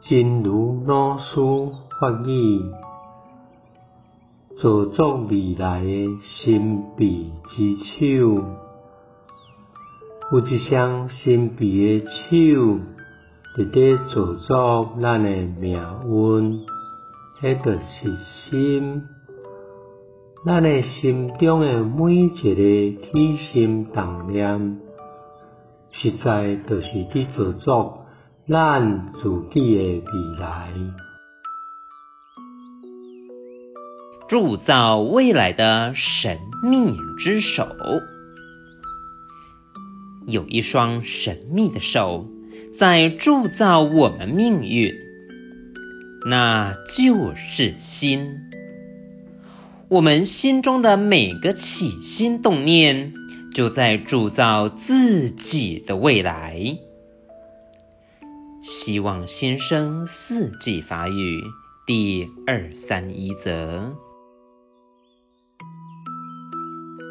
真如老师法语，造作未来的神秘之手，有一双神秘的手，伫咧造作咱的命运，迄著是心。咱的心中的每一个起心动念，实在著是伫造作咱自己的未来，铸造未来的神秘之手。有一双神秘的手，在铸造我们命运，那就是心。我们心中的每个起心动念，就在铸造自己的未来。希望新生四季法语第二三一则。